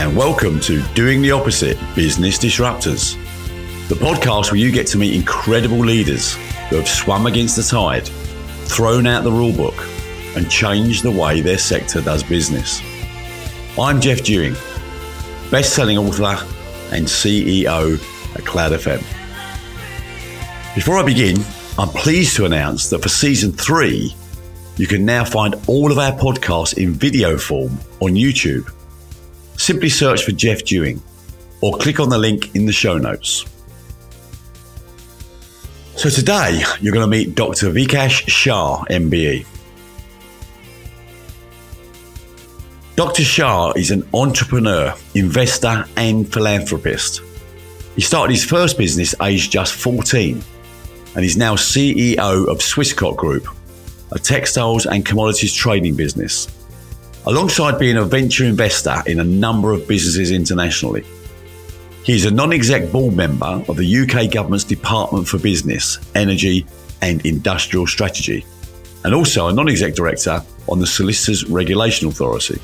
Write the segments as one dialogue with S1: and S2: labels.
S1: and welcome to Doing the Opposite Business Disruptors, the podcast where you get to meet incredible leaders who have swum against the tide, thrown out the rulebook, and changed the way their sector does business. I'm Jeff Dewing, best selling author and CEO at Cloud FM. Before I begin, I'm pleased to announce that for season three, you can now find all of our podcasts in video form on YouTube. Simply search for Jeff Dewing or click on the link in the show notes. So today, you're going to meet Dr. Vikash Shah, MBE. Dr. Shah is an entrepreneur, investor, and philanthropist. He started his first business aged just 14 and is now CEO of Swiscot Group, a textiles and commodities trading business, alongside being a venture investor in a number of businesses internationally. He is a non exec board member of the UK government's Department for Business, Energy and Industrial Strategy, and also a non exec director on the Solicitors Regulation Authority.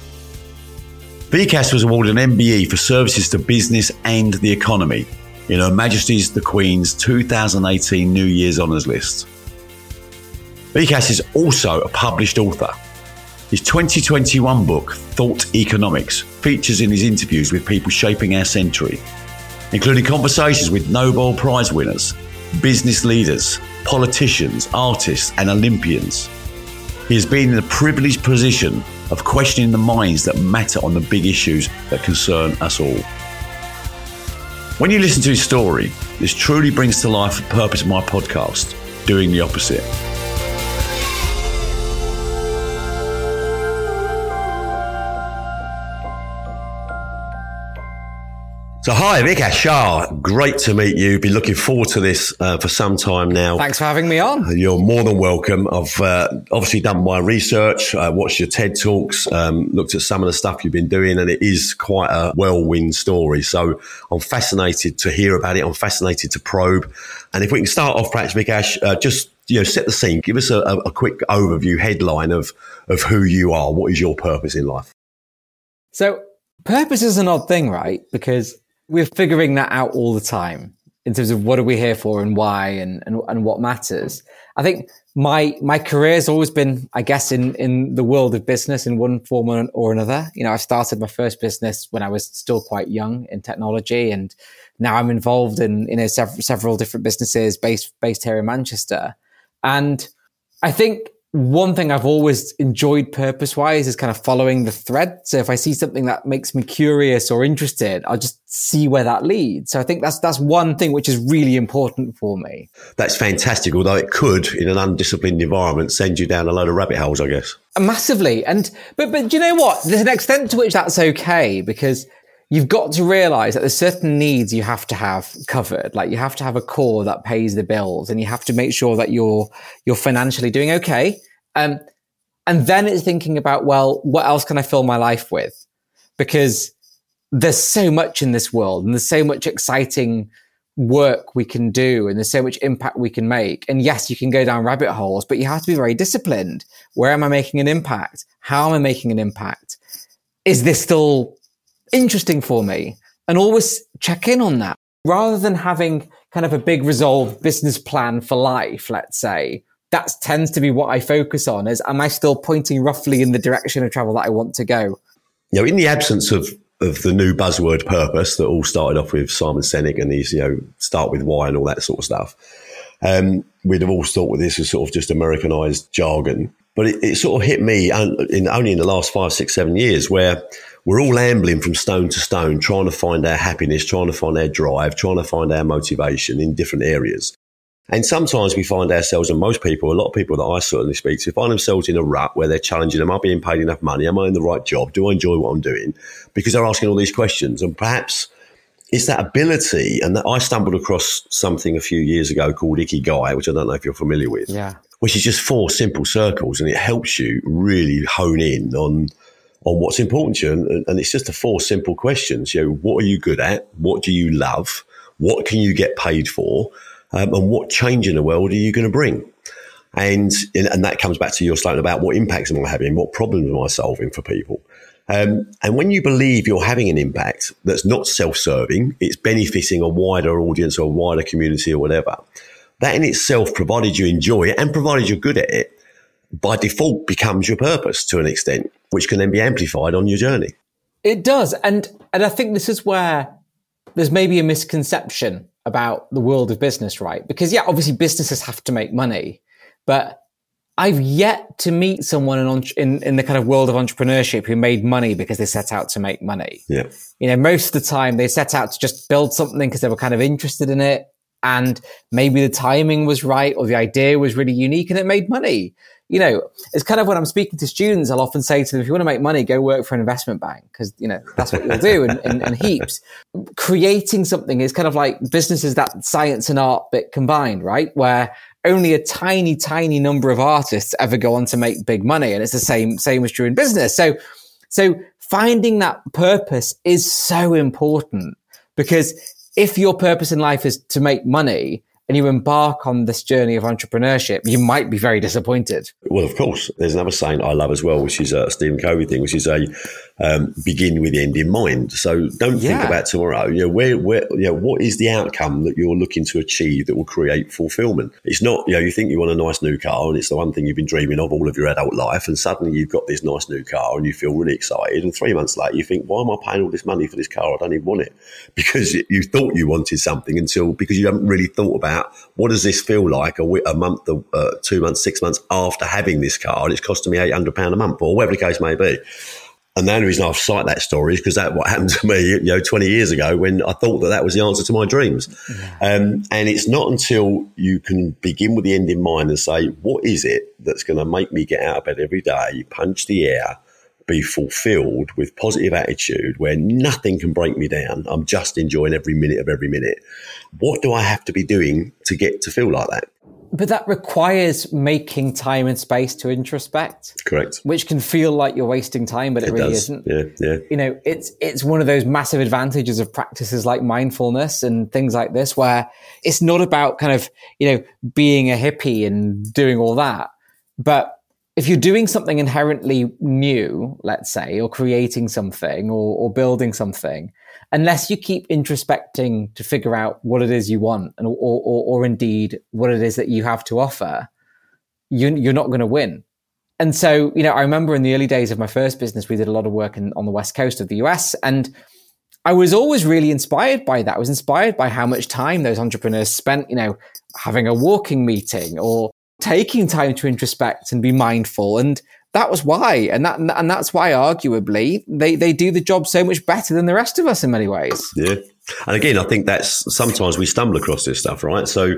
S1: Vikash was awarded an MBE for services to business and the economy in Her Majesty's the Queen's 2018 New Year's Honours List. Vikash is also a published author. His 2021 book, Thought Economics, features in his interviews with people shaping our century, including conversations with Nobel Prize winners, business leaders, politicians, artists, and Olympians. He has been in the privileged position of questioning the minds that matter on the big issues that concern us all. When you listen to his story, this truly brings to life the purpose of my podcast, doing the opposite. So, hi, Vikash Shah. Great to meet you. Been looking forward to this uh, for some time now.
S2: Thanks for having me on.
S1: You're more than welcome. I've uh, obviously done my research, uh, watched your TED Talks, um, looked at some of the stuff you've been doing, and it is quite a whirlwind story. So, I'm fascinated to hear about it. I'm fascinated to probe. And if we can start off, perhaps, Vikash, uh, just you know, set the scene. Give us a, a quick overview, headline of of who you are. What is your purpose in life?
S2: So, purpose is an odd thing, right? Because we're figuring that out all the time in terms of what are we here for and why and, and, and what matters. I think my, my career has always been, I guess, in, in the world of business in one form or another. You know, I started my first business when I was still quite young in technology and now I'm involved in, you know, several, several different businesses based, based here in Manchester. And I think one thing I've always enjoyed purpose wise is kind of following the thread. So if I see something that makes me curious or interested, I'll just see where that leads. So I think that's, that's one thing which is really important for me.
S1: That's fantastic. Although it could, in an undisciplined environment, send you down a load of rabbit holes, I guess.
S2: Massively. And, but, but do you know what? There's an extent to which that's okay because you've got to realize that there's certain needs you have to have covered. Like you have to have a core that pays the bills and you have to make sure that you're, you're financially doing okay. Um, and then it's thinking about, well, what else can I fill my life with? Because there's so much in this world and there's so much exciting work we can do and there's so much impact we can make. And yes, you can go down rabbit holes, but you have to be very disciplined. Where am I making an impact? How am I making an impact? Is this still interesting for me and always check in on that rather than having kind of a big resolved business plan for life, let's say. That tends to be what I focus on is am I still pointing roughly in the direction of travel that I want to go?
S1: You know, in the absence of of the new buzzword purpose that all started off with Simon Sinek and these, you know, start with why and all that sort of stuff. Um, we'd have all thought with this as sort of just Americanized jargon. But it, it sort of hit me in, only in the last five, six, seven years where we're all ambling from stone to stone, trying to find our happiness, trying to find our drive, trying to find our motivation in different areas. And sometimes we find ourselves, and most people, a lot of people that I certainly speak to, find themselves in a rut where they're challenging, am I being paid enough money? Am I in the right job? Do I enjoy what I'm doing? Because they're asking all these questions. And perhaps it's that ability. And that I stumbled across something a few years ago called Ikigai, which I don't know if you're familiar with.
S2: Yeah.
S1: Which is just four simple circles and it helps you really hone in on on what's important to you. And, and it's just the four simple questions. You know, what are you good at? What do you love? What can you get paid for? Um, and what change in the world are you going to bring? And, and that comes back to your statement about what impacts am I having? What problems am I solving for people? Um, and when you believe you're having an impact that's not self serving, it's benefiting a wider audience or a wider community or whatever, that in itself, provided you enjoy it and provided you're good at it, by default becomes your purpose to an extent, which can then be amplified on your journey.
S2: It does. And, and I think this is where there's maybe a misconception about the world of business, right? Because yeah, obviously businesses have to make money, but I've yet to meet someone in, in, in the kind of world of entrepreneurship who made money because they set out to make money.
S1: Yeah.
S2: You know, most of the time they set out to just build something because they were kind of interested in it. And maybe the timing was right or the idea was really unique and it made money. You know, it's kind of when I'm speaking to students, I'll often say to them, if you want to make money, go work for an investment bank because, you know, that's what you'll do in, in, in heaps. Creating something is kind of like businesses that science and art bit combined, right? Where only a tiny, tiny number of artists ever go on to make big money. And it's the same, same as true in business. So, so finding that purpose is so important because if your purpose in life is to make money, and you embark on this journey of entrepreneurship, you might be very disappointed.
S1: Well, of course. There's another saying I love as well, which is a Stephen Covey thing, which is a um, begin with the end in mind. So don't yeah. think about tomorrow. You know, where, where, you know, what is the outcome that you're looking to achieve that will create fulfillment? It's not, you know, you think you want a nice new car and it's the one thing you've been dreaming of all of your adult life. And suddenly you've got this nice new car and you feel really excited. And three months later, you think, why am I paying all this money for this car? I don't even want it because you thought you wanted something until because you haven't really thought about what does this feel like a, a month, uh, two months, six months after having this car and it's costing me £800 a month or whatever the case may be. And the only reason I've cite that story is because that what happened to me, you know, 20 years ago when I thought that that was the answer to my dreams. Um, and it's not until you can begin with the end in mind and say, what is it that's going to make me get out of bed every day, punch the air, be fulfilled with positive attitude where nothing can break me down. I'm just enjoying every minute of every minute. What do I have to be doing to get to feel like that?
S2: But that requires making time and space to introspect.
S1: Correct.
S2: Which can feel like you're wasting time, but it, it really does. isn't.
S1: Yeah, yeah.
S2: You know, it's it's one of those massive advantages of practices like mindfulness and things like this, where it's not about kind of, you know, being a hippie and doing all that. But if you're doing something inherently new, let's say, or creating something or, or building something, unless you keep introspecting to figure out what it is you want and, or, or, or indeed what it is that you have to offer, you, you're not going to win. And so, you know, I remember in the early days of my first business, we did a lot of work in, on the West Coast of the US. And I was always really inspired by that. I was inspired by how much time those entrepreneurs spent, you know, having a walking meeting or taking time to introspect and be mindful. And that was why. And that and that's why arguably they, they do the job so much better than the rest of us in many ways.
S1: Yeah. And again, I think that's sometimes we stumble across this stuff, right? So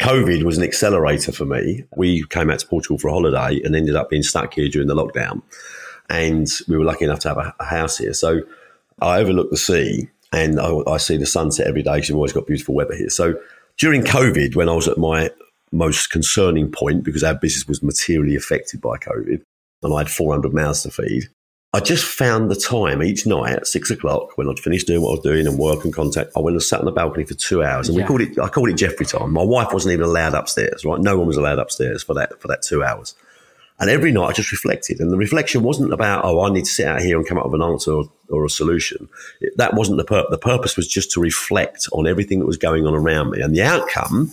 S1: COVID was an accelerator for me. We came out to Portugal for a holiday and ended up being stuck here during the lockdown. And we were lucky enough to have a, a house here. So I overlook the sea and I, I see the sunset every day because we've always got beautiful weather here. So during COVID, when I was at my most concerning point because our business was materially affected by COVID and I had 400 mouths to feed. I just found the time each night at six o'clock when I'd finished doing what I was doing and work and contact. I went and sat on the balcony for two hours, and yeah. we called it. I called it Jeffrey time. My wife wasn't even allowed upstairs. Right, no one was allowed upstairs for that for that two hours. And every night I just reflected, and the reflection wasn't about oh I need to sit out here and come up with an answer or, or a solution. It, that wasn't the purpose. The purpose was just to reflect on everything that was going on around me, and the outcome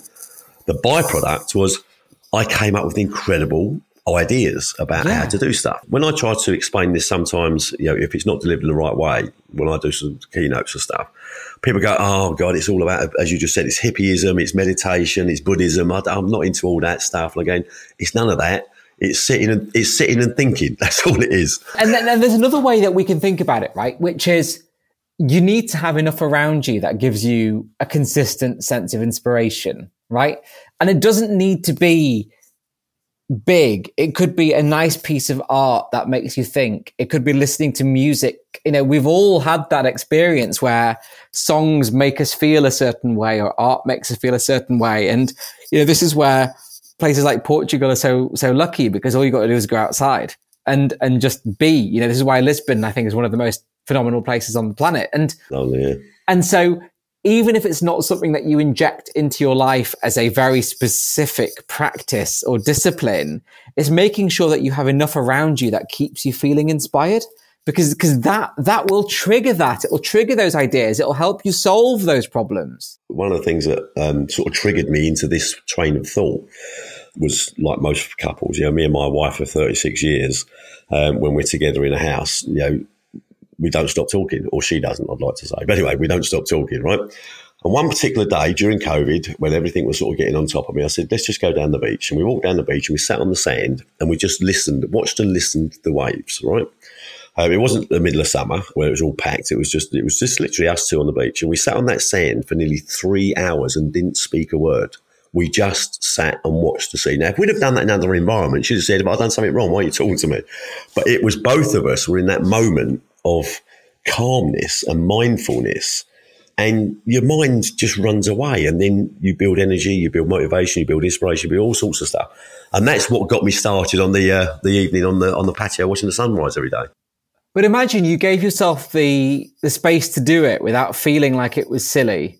S1: the byproduct was I came up with incredible ideas about yeah. how to do stuff. When I try to explain this, sometimes you know if it's not delivered in the right way, when I do some keynotes and stuff, people go, "Oh God, it's all about as you just said, it's hippieism, it's meditation, it's Buddhism. I, am not into all that stuff." And again, it's none of that. It's sitting and it's sitting and thinking. That's all it is.
S2: And then and there's another way that we can think about it, right? Which is you need to have enough around you that gives you a consistent sense of inspiration right? And it doesn't need to be big. It could be a nice piece of art that makes you think. It could be listening to music. You know, we've all had that experience where songs make us feel a certain way or art makes us feel a certain way. And, you know, this is where places like Portugal are so, so lucky because all you got to do is go outside and, and just be, you know, this is why Lisbon, I think, is one of the most phenomenal places on the planet. And,
S1: oh, yeah.
S2: and so even if it's not something that you inject into your life as a very specific practice or discipline, it's making sure that you have enough around you that keeps you feeling inspired. because because that that will trigger that. It will trigger those ideas. It will help you solve those problems.
S1: One of the things that um, sort of triggered me into this train of thought was like most couples. You know, me and my wife for 36 years, um, when we're together in a house, you know, we don't stop talking, or she doesn't, I'd like to say. But anyway, we don't stop talking, right? And one particular day during COVID, when everything was sort of getting on top of me, I said, let's just go down the beach. And we walked down the beach and we sat on the sand and we just listened, watched and listened to the waves, right? Um, it wasn't the middle of summer where it was all packed. It was just, it was just literally us two on the beach. And we sat on that sand for nearly three hours and didn't speak a word. We just sat and watched the sea. Now, if we'd have done that in another environment, she'd have said, I've done something wrong. Why are you talking to me? But it was both of us were in that moment of calmness and mindfulness and your mind just runs away and then you build energy you build motivation you build inspiration you build all sorts of stuff. And that's what got me started on the uh, the evening on the on the patio watching the sunrise every day.
S2: But imagine you gave yourself the the space to do it without feeling like it was silly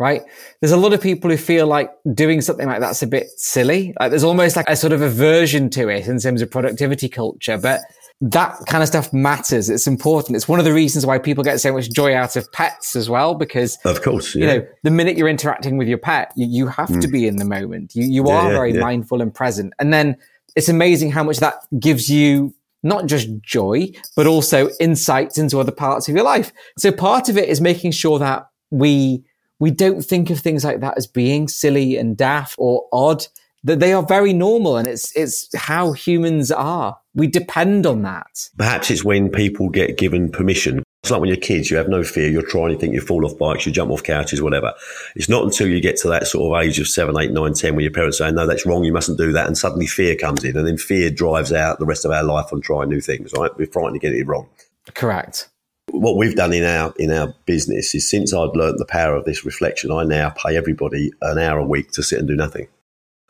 S2: right? There's a lot of people who feel like doing something like that's a bit silly. Like there's almost like a sort of aversion to it in terms of productivity culture but that kind of stuff matters. It's important. It's one of the reasons why people get so much joy out of pets as well, because
S1: of course, yeah.
S2: you know, the minute you're interacting with your pet, you, you have mm. to be in the moment. You you yeah, are yeah, very mindful and present, and then it's amazing how much that gives you not just joy, but also insights into other parts of your life. So part of it is making sure that we we don't think of things like that as being silly and daft or odd that they are very normal and it's it's how humans are. We depend on that.
S1: Perhaps it's when people get given permission. It's like when you're kids, you have no fear. You're trying anything, you fall off bikes, you jump off couches, whatever. It's not until you get to that sort of age of seven, eight, nine, ten, when your parents say, no, that's wrong, you mustn't do that. And suddenly fear comes in. And then fear drives out the rest of our life on trying new things, right? We're frightened to get it wrong.
S2: Correct.
S1: What we've done in our in our business is since I'd learned the power of this reflection, I now pay everybody an hour a week to sit and do nothing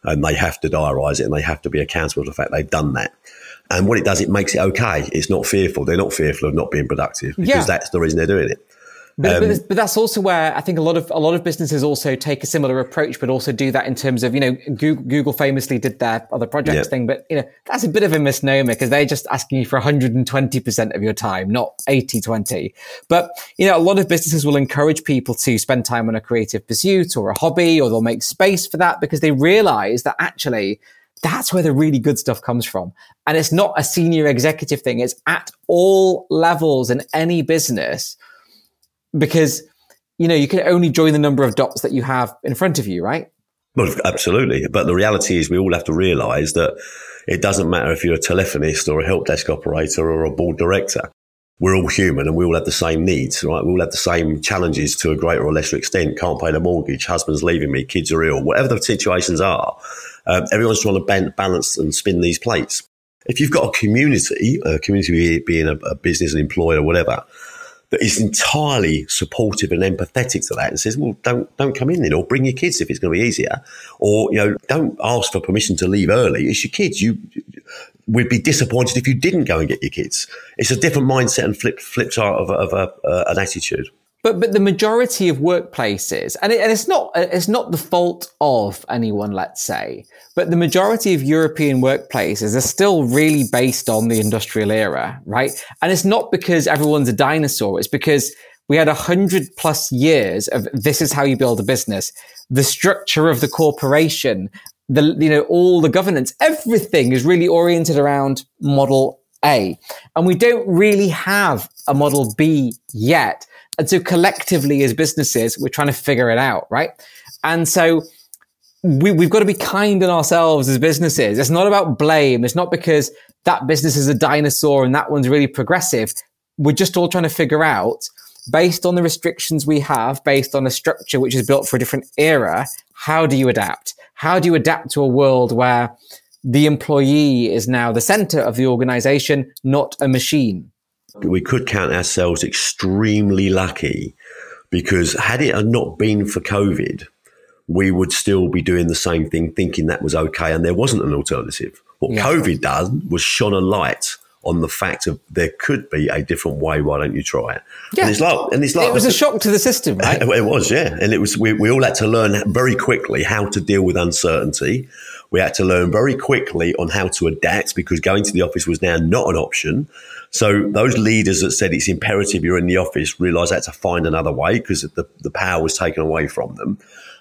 S1: and they have to diarise it and they have to be accountable for the fact they've done that. And what it does, it makes it okay. It's not fearful. They're not fearful of not being productive because yeah. that's the reason they're doing it.
S2: But, um, but, but, that's also where I think a lot of a lot of businesses also take a similar approach, but also do that in terms of you know Google, Google famously did their other projects yeah. thing, but you know that's a bit of a misnomer because they're just asking you for 120 percent of your time, not 80 20. But you know a lot of businesses will encourage people to spend time on a creative pursuit or a hobby, or they'll make space for that because they realize that actually that's where the really good stuff comes from. And it's not a senior executive thing; it's at all levels in any business because you know you can only join the number of dots that you have in front of you, right?
S1: Well, absolutely. But the reality is, we all have to realise that it doesn't matter if you're a telephonist or a help desk operator or a board director. We're all human and we all have the same needs, right? We all have the same challenges to a greater or lesser extent. Can't pay the mortgage, husband's leaving me, kids are ill, whatever the situations are. Um, everyone's trying to balance and spin these plates. If you've got a community, a community being a, a business, an employer, whatever, that is entirely supportive and empathetic to that and says, well, don't, don't come in then or bring your kids if it's going to be easier. Or, you know, don't ask for permission to leave early. It's your kids. You we'd be disappointed if you didn't go and get your kids. It's a different mindset and flip, flip chart of, of uh, an attitude.
S2: But but the majority of workplaces, and, it, and it's not it's not the fault of anyone, let's say, but the majority of European workplaces are still really based on the industrial era, right? And it's not because everyone's a dinosaur; it's because we had a hundred plus years of this is how you build a business, the structure of the corporation, the you know all the governance, everything is really oriented around model A, and we don't really have a model B yet. And so collectively as businesses, we're trying to figure it out, right? And so we, we've got to be kind in ourselves as businesses. It's not about blame. It's not because that business is a dinosaur and that one's really progressive. We're just all trying to figure out based on the restrictions we have, based on a structure which is built for a different era, how do you adapt? How do you adapt to a world where the employee is now the center of the organization, not a machine?
S1: We could count ourselves extremely lucky because had it not been for COVID, we would still be doing the same thing, thinking that was okay, and there wasn't an alternative. What yeah. COVID done was shone a light on the fact of there could be a different way. Why don't you try it?
S2: Yeah.
S1: And it's like, and it's like
S2: it was a shock to the system, right?
S1: It was, yeah. And it was. We, we all had to learn very quickly how to deal with uncertainty. We had to learn very quickly on how to adapt because going to the office was now not an option. So those leaders that said it's imperative you're in the office realised had to find another way because the, the power was taken away from them.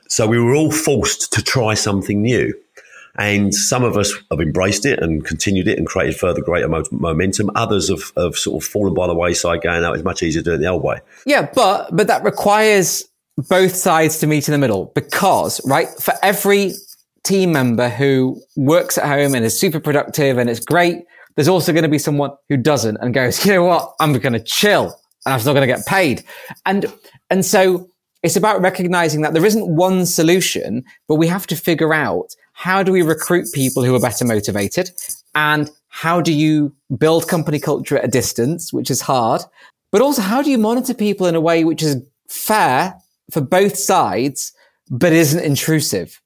S1: So we were all forced to try something new. And some of us have embraced it and continued it and created further greater mo- momentum. Others have, have sort of fallen by the wayside, going out. It's much easier to do it the old way.
S2: Yeah, but but that requires both sides to meet in the middle because right for every team member who works at home and is super productive and it's great, there's also going to be someone who doesn't and goes, you know what, I'm going to chill and I'm still going to get paid. And and so it's about recognizing that there isn't one solution, but we have to figure out how do we recruit people who are better motivated? And how do you build company culture at a distance, which is hard? But also, how do you monitor people in a way which is fair for both sides, but isn't intrusive?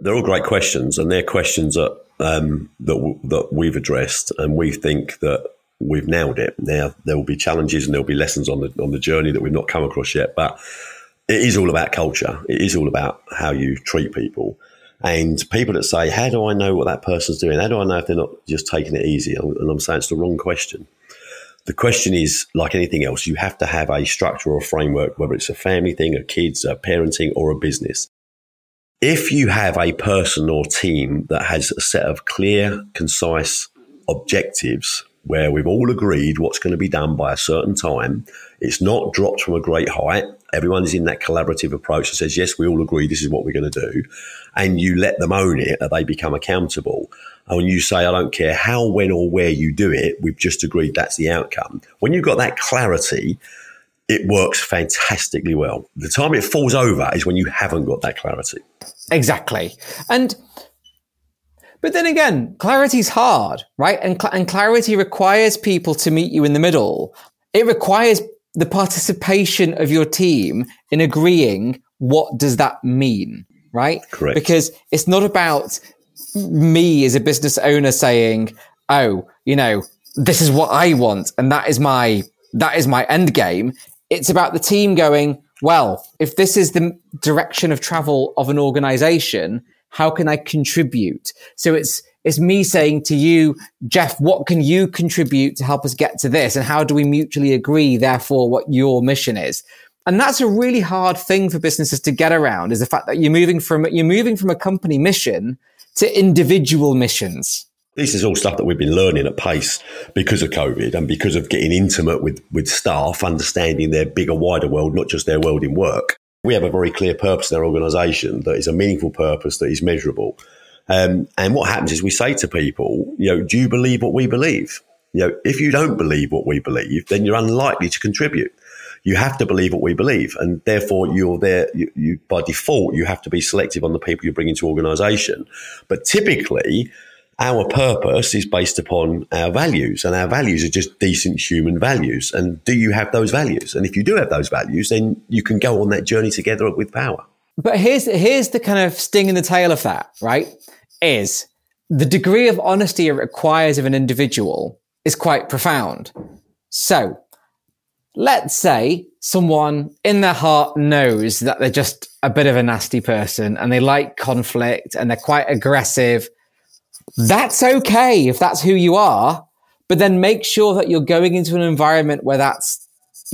S1: They're all great questions, and they're questions that um, that w- that we've addressed, and we think that we've nailed it. Now there will be challenges and there will be lessons on the on the journey that we've not come across yet, but it is all about culture. It is all about how you treat people. And people that say, How do I know what that person's doing? How do I know if they're not just taking it easy? And I'm saying it's the wrong question. The question is, like anything else, you have to have a structure or a framework, whether it's a family thing, a kids, a parenting, or a business. If you have a person or team that has a set of clear, concise objectives where we've all agreed what's going to be done by a certain time, it's not dropped from a great height. Everyone is in that collaborative approach that says, yes, we all agree this is what we're going to do. And you let them own it and they become accountable. And when you say, I don't care how, when, or where you do it, we've just agreed that's the outcome. When you've got that clarity, it works fantastically well. The time it falls over is when you haven't got that clarity.
S2: Exactly. And but then again, clarity's hard, right? And, cl- and clarity requires people to meet you in the middle. It requires the participation of your team in agreeing what does that mean, right?
S1: Correct.
S2: Because it's not about me as a business owner saying, "Oh, you know, this is what I want and that is my that is my end game." It's about the team going, "Well, if this is the direction of travel of an organization, how can I contribute?" So it's it's me saying to you, Jeff, what can you contribute to help us get to this? And how do we mutually agree, therefore, what your mission is? And that's a really hard thing for businesses to get around is the fact that you're moving from, you're moving from a company mission to individual missions.
S1: This is all stuff that we've been learning at pace because of COVID and because of getting intimate with, with staff, understanding their bigger, wider world, not just their world in work. We have a very clear purpose in our organisation that is a meaningful purpose that is measurable. Um, and what happens is we say to people, you know, do you believe what we believe? You know, if you don't believe what we believe, then you're unlikely to contribute. You have to believe what we believe, and therefore you're there. You, you by default, you have to be selective on the people you bring into organisation. But typically, our purpose is based upon our values, and our values are just decent human values. And do you have those values? And if you do have those values, then you can go on that journey together with power.
S2: But here's here's the kind of sting in the tail of that, right? Is the degree of honesty it requires of an individual is quite profound. So, let's say someone in their heart knows that they're just a bit of a nasty person and they like conflict and they're quite aggressive. That's okay if that's who you are, but then make sure that you're going into an environment where that's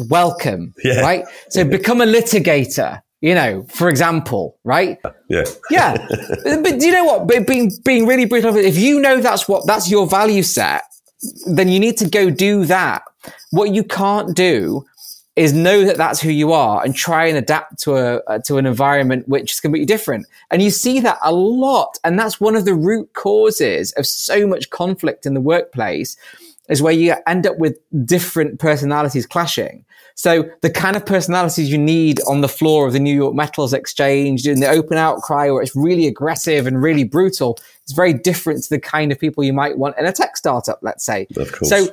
S2: welcome,
S1: Yeah.
S2: right? So become a litigator you know, for example, right?
S1: Yeah.
S2: Yeah. but do you know what? But being, being really brutal, if you know that's what, that's your value set, then you need to go do that. What you can't do is know that that's who you are and try and adapt to a, uh, to an environment which is completely different. And you see that a lot. And that's one of the root causes of so much conflict in the workplace is where you end up with different personalities clashing. So the kind of personalities you need on the floor of the New York Metals Exchange in the open outcry where it's really aggressive and really brutal is very different to the kind of people you might want in a tech startup, let's say.
S1: Of course.
S2: So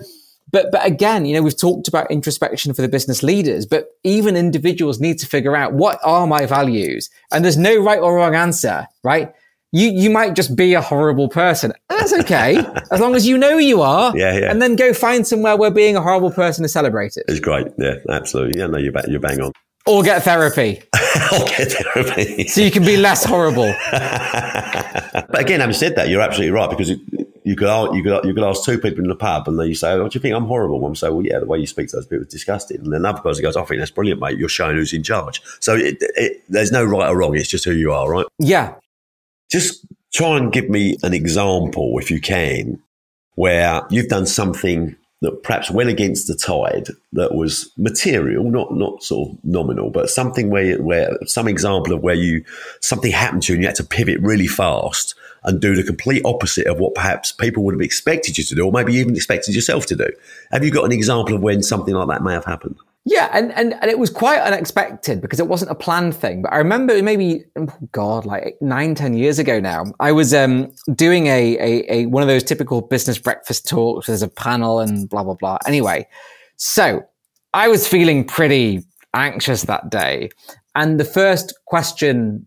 S2: but but again, you know, we've talked about introspection for the business leaders, but even individuals need to figure out what are my values? And there's no right or wrong answer, right? You you might just be a horrible person. That's okay, as long as you know you are.
S1: Yeah, yeah.
S2: And then go find somewhere where being a horrible person is celebrated,
S1: It's great. Yeah, absolutely. Yeah, no, you're, bang, you're bang on.
S2: or get therapy
S1: I'll get therapy.
S2: so you can be less horrible.
S1: but again, having said that, you're absolutely right because it, you could ask, you could you could ask two people in the pub, and then you say, oh, "What do you think? I'm horrible." One say, "Well, yeah, the way you speak to those people is disgusting." And then another person goes, "I think that's brilliant, mate. You're showing who's in charge." So it, it, there's no right or wrong. It's just who you are, right?
S2: Yeah.
S1: Just try and give me an example, if you can, where you've done something that perhaps went against the tide that was material, not not sort of nominal, but something where where some example of where you something happened to you and you had to pivot really fast and do the complete opposite of what perhaps people would have expected you to do, or maybe even expected yourself to do. Have you got an example of when something like that may have happened?
S2: Yeah, and, and, and it was quite unexpected because it wasn't a planned thing. But I remember maybe, oh God, like nine, ten years ago now, I was um, doing a, a, a one of those typical business breakfast talks. There's a panel and blah blah blah. Anyway, so I was feeling pretty anxious that day, and the first question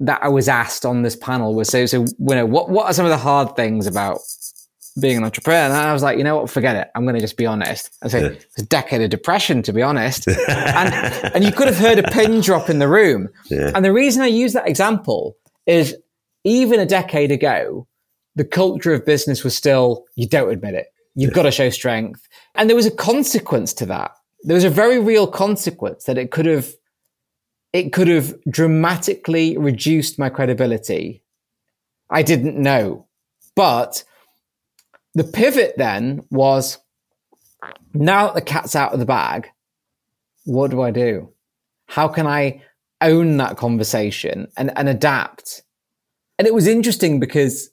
S2: that I was asked on this panel was so so you know what what are some of the hard things about being an entrepreneur? And I was like, you know what, forget it. I'm going to just be honest. I said yeah. it's a decade of depression, to be honest. and and you could have heard a pin drop in the room. Yeah. And the reason I use that example is even a decade ago, the culture of business was still you don't admit it. You've yeah. got to show strength, and there was a consequence to that. There was a very real consequence that it could have it could have dramatically reduced my credibility. I didn't know. But the pivot then was now that the cat's out of the bag, what do I do? How can I own that conversation and, and adapt? And it was interesting because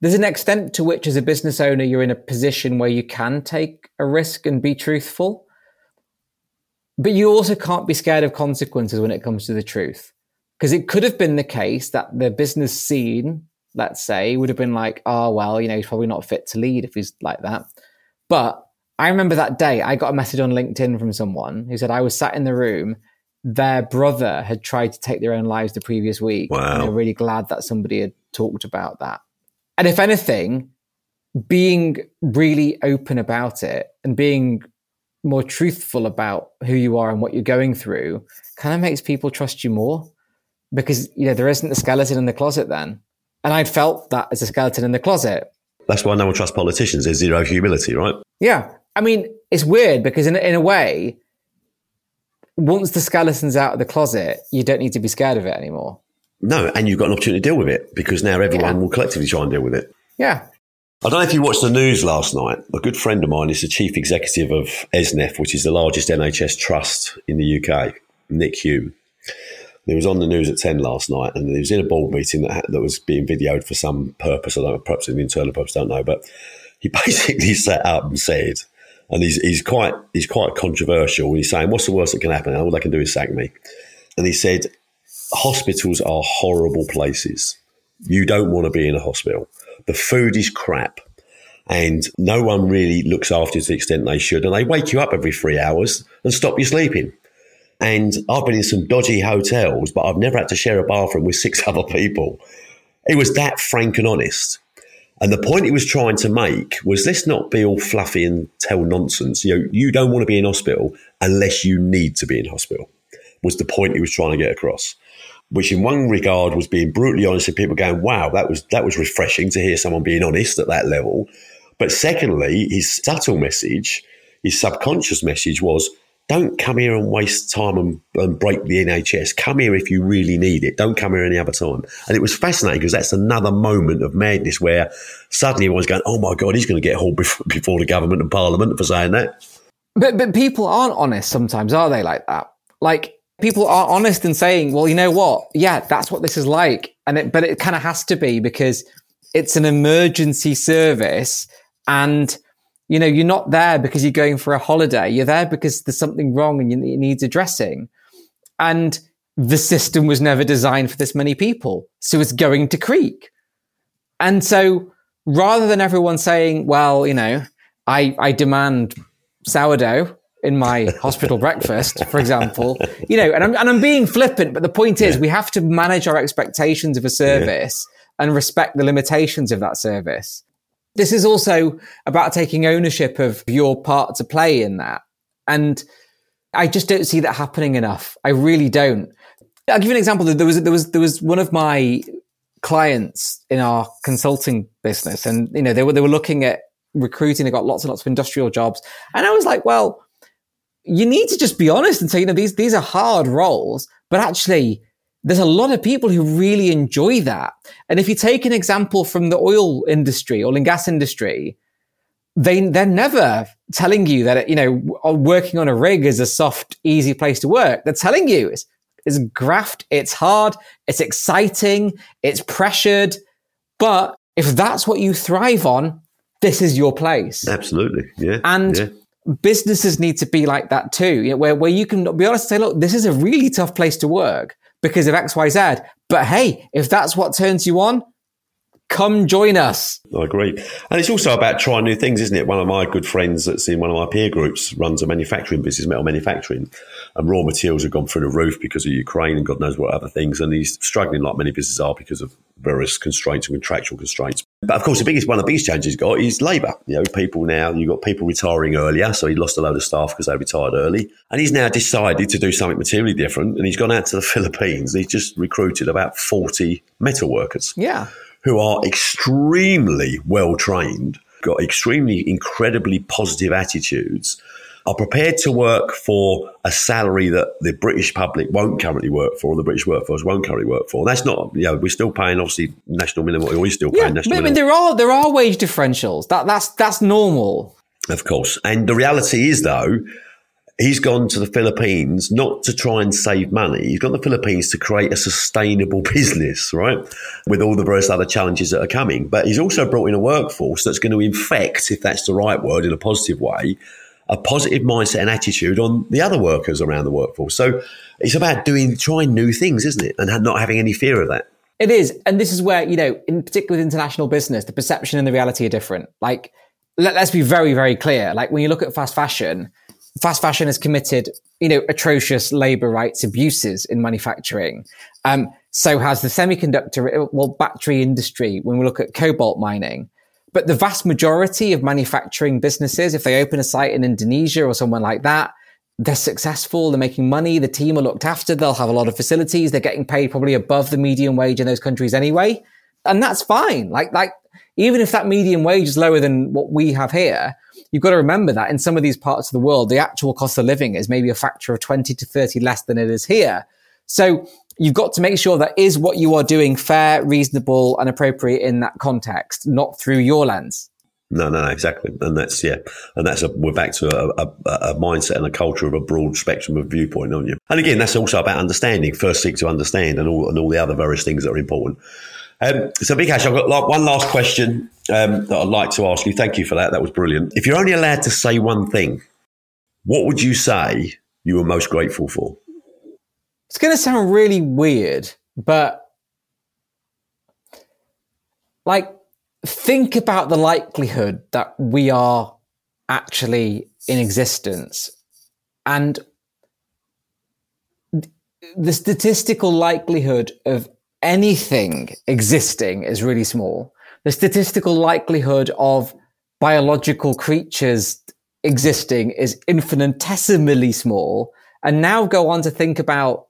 S2: there's an extent to which, as a business owner, you're in a position where you can take a risk and be truthful. But you also can't be scared of consequences when it comes to the truth. Because it could have been the case that the business scene, let's say, would have been like, oh, well, you know, he's probably not fit to lead if he's like that. But I remember that day, I got a message on LinkedIn from someone who said, I was sat in the room. Their brother had tried to take their own lives the previous week.
S1: Wow.
S2: And they're really glad that somebody had talked about that. And if anything, being really open about it and being more truthful about who you are and what you're going through kind of makes people trust you more because you know there isn't a skeleton in the closet then. And i'd felt that as a skeleton in the closet.
S1: That's why no one trusts politicians there's zero humility right?
S2: Yeah. I mean it's weird because in, in a way once the skeleton's out of the closet you don't need to be scared of it anymore.
S1: No and you've got an opportunity to deal with it because now everyone yeah. will collectively try and deal with it.
S2: Yeah
S1: I don't know if you watched the news last night. A good friend of mine is the chief executive of ESNEF, which is the largest NHS trust in the UK, Nick Hulme. He was on the news at 10 last night and he was in a board meeting that, that was being videoed for some purpose. I don't know, perhaps an internal purpose, don't know. But he basically sat up and said, and he's, he's quite he's quite controversial. He's saying, what's the worst that can happen? All they can do is sack me. And he said, hospitals are horrible places. You don't want to be in a hospital. The food is crap and no one really looks after to the extent they should. And they wake you up every three hours and stop you sleeping. And I've been in some dodgy hotels, but I've never had to share a bathroom with six other people. It was that frank and honest. And the point he was trying to make was let's not be all fluffy and tell nonsense. You know, you don't want to be in hospital unless you need to be in hospital, was the point he was trying to get across which in one regard was being brutally honest and people going, wow, that was that was refreshing to hear someone being honest at that level. But secondly, his subtle message, his subconscious message was, don't come here and waste time and, and, break the NHS. Come here if you really need it. Don't come here any other time. And it was fascinating because that's another moment of madness where suddenly everyone's going, oh my God, he's going to get hauled before, before the government and parliament for saying that.
S2: But, but people aren't honest sometimes, are they like that? Like people are honest in saying, well, you know what? Yeah, that's what this is like. And it, but it kind of has to be because it's an emergency service and you know, you're not there because you're going for a holiday. You're there because there's something wrong and it needs addressing. And the system was never designed for this many people. So it's going to creak. And so rather than everyone saying, well, you know, I, I demand sourdough in my hospital breakfast, for example. You know, and I'm, and I'm being flippant, but the point is yeah. we have to manage our expectations of a service yeah. and respect the limitations of that service. This is also about taking ownership of your part to play in that. And I just don't see that happening enough. I really don't. I'll give you an example. There was, there was, there was one of my clients in our consulting business, and you know they were they were looking at recruiting. They got lots and lots of industrial jobs, and I was like, well, you need to just be honest and say, you know, these these are hard roles, but actually. There's a lot of people who really enjoy that. And if you take an example from the oil industry, oil and gas industry, they they're never telling you that you know working on a rig is a soft, easy place to work. They're telling you it's, it's graft, it's hard, it's exciting, it's pressured. But if that's what you thrive on, this is your place.
S1: Absolutely, yeah.
S2: And
S1: yeah.
S2: Businesses need to be like that too, you know, where where you can be honest and say, look, this is a really tough place to work because of X, Y, Z. But hey, if that's what turns you on, come join us.
S1: I agree. And it's also about trying new things, isn't it? One of my good friends that's in one of my peer groups runs a manufacturing business, metal manufacturing, and raw materials have gone through the roof because of Ukraine and God knows what other things. And he's struggling like many businesses are because of various constraints and contractual constraints. But of course, the biggest one of the biggest challenges he's got is labour. You know, people now, you've got people retiring earlier. So he lost a load of staff because they retired early. And he's now decided to do something materially different. And he's gone out to the Philippines. He's just recruited about 40 metal workers.
S2: Yeah
S1: who are extremely well trained, got extremely incredibly positive attitudes, are prepared to work for a salary that the British public won't currently work for, or the British workforce won't currently work for. That's not, you know, we're still paying obviously national minimum, or we're still paying
S2: yeah,
S1: national
S2: I mean,
S1: minimum.
S2: there are there are wage differentials. That that's that's normal.
S1: Of course. And the reality is though, he's gone to the Philippines not to try and save money. He's gone to the Philippines to create a sustainable business, right? With all the various other challenges that are coming. But he's also brought in a workforce that's going to infect, if that's the right word, in a positive way, a positive mindset and attitude on the other workers around the workforce. So it's about doing, trying new things, isn't it? And not having any fear of that.
S2: It is. And this is where, you know, in particular with international business, the perception and the reality are different. Like, let, let's be very, very clear. Like when you look at fast fashion, fast fashion has committed, you know, atrocious labor rights abuses in manufacturing. Um, so has the semiconductor, well, battery industry when we look at cobalt mining. But the vast majority of manufacturing businesses, if they open a site in Indonesia or somewhere like that, they're successful, they're making money, the team are looked after, they'll have a lot of facilities, they're getting paid probably above the median wage in those countries anyway. And that's fine. Like, like, even if that median wage is lower than what we have here, you've got to remember that in some of these parts of the world, the actual cost of living is maybe a factor of 20 to 30 less than it is here. So you've got to make sure that is what you are doing fair, reasonable, and appropriate in that context, not through your lens.
S1: No, no, no, exactly, and that's yeah, and that's a, we're back to a, a, a, mindset and a culture of a broad spectrum of viewpoint, aren't you? And again, that's also about understanding. First, seek to understand, and all and all the other various things that are important. Um, so, Vikash, I've got like one last question um, that I'd like to ask you. Thank you for that. That was brilliant. If you're only allowed to say one thing, what would you say you were most grateful for?
S2: It's going to sound really weird, but like, think about the likelihood that we are actually in existence and the statistical likelihood of anything existing is really small. The statistical likelihood of biological creatures existing is infinitesimally small. And now go on to think about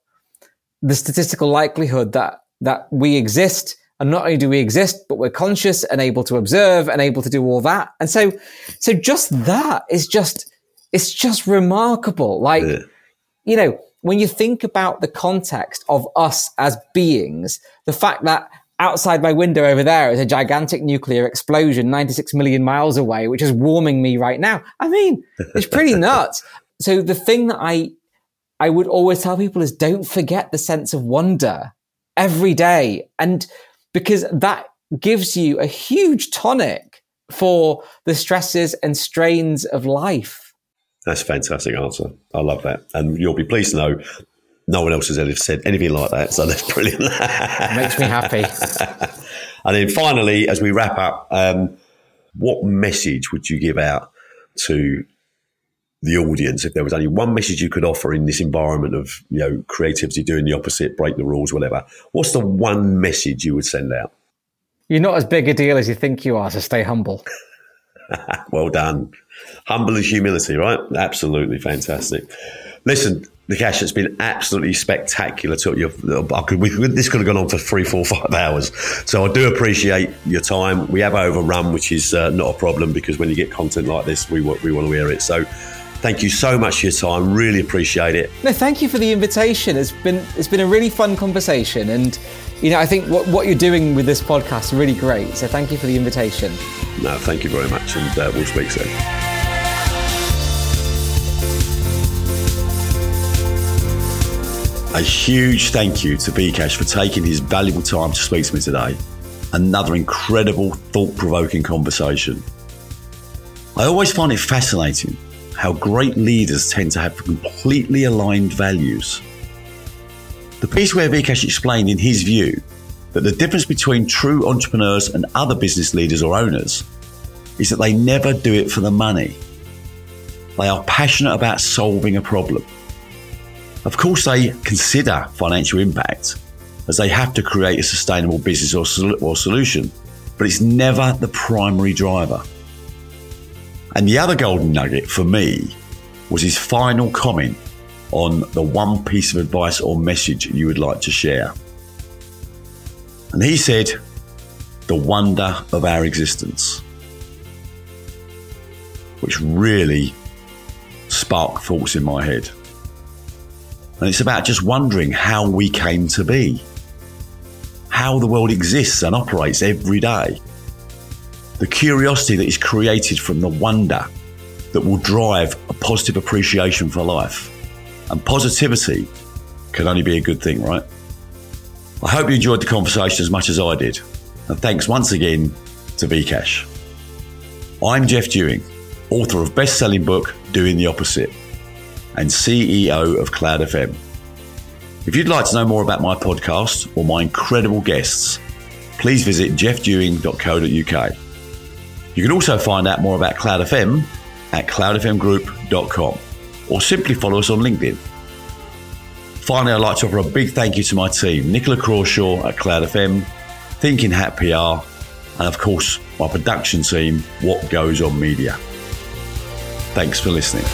S2: the statistical likelihood that, that we exist. And not only do we exist, but we're conscious and able to observe and able to do all that. And so, so just that is just, it's just remarkable. Like, yeah. you know, when you think about the context of us as beings, the fact that outside my window over there is a gigantic nuclear explosion 96 million miles away, which is warming me right now. I mean, it's pretty nuts. So the thing that I, I would always tell people is don't forget the sense of wonder every day. And because that gives you a huge tonic for the stresses and strains of life.
S1: That's a fantastic answer. I love that. And you'll be pleased to know no one else has ever said anything like that. So that's brilliant.
S2: Makes me happy.
S1: and then finally, as we wrap up, um, what message would you give out to the audience if there was only one message you could offer in this environment of you know creativity doing the opposite break the rules whatever what's the one message you would send out
S2: you're not as big a deal as you think you are so stay humble
S1: well done. Humble is humility, right? Absolutely fantastic. Listen,
S3: Nikesh, it's been absolutely spectacular. To you, could, we, this could have gone on for three, four, five hours. So I do appreciate your time. We have overrun, which is uh, not a problem because when you get content like this, we we want to hear it. So thank you so much for your time. Really appreciate it.
S2: No, thank you for the invitation. It's been it's been a really fun conversation, and you know I think what what you're doing with this podcast is really great. So thank you for the invitation.
S3: No, thank you very much, and uh, we'll speak soon.
S1: A huge thank you to Vikas for taking his valuable time to speak to me today. Another incredible, thought provoking conversation. I always find it fascinating how great leaders tend to have completely aligned values. The piece where Vikas explained, in his view, that the difference between true entrepreneurs and other business leaders or owners is that they never do it for the money. They are passionate about solving a problem of course, they consider financial impact as they have to create a sustainable business or, sol- or solution, but it's never the primary driver. And the other golden nugget for me was his final comment on the one piece of advice or message you would like to share. And he said, the wonder of our existence, which really sparked thoughts in my head. And it's about just wondering how we came to be, how the world exists and operates every day. The curiosity that is created from the wonder that will drive a positive appreciation for life. And positivity can only be a good thing, right? I hope you enjoyed the conversation as much as I did. And thanks once again to Vikas. I'm Jeff Dewing, author of best-selling book Doing the Opposite and CEO of Cloud FM. If you'd like to know more about my podcast or my incredible guests, please visit jeffdewing.co.uk. You can also find out more about Cloud FM at cloudfmgroup.com or simply follow us on LinkedIn. Finally, I'd like to offer a big thank you to my team, Nicola Crawshaw at Cloud FM, Thinking Hat PR, and of course, my production team, What Goes On Media. Thanks for listening.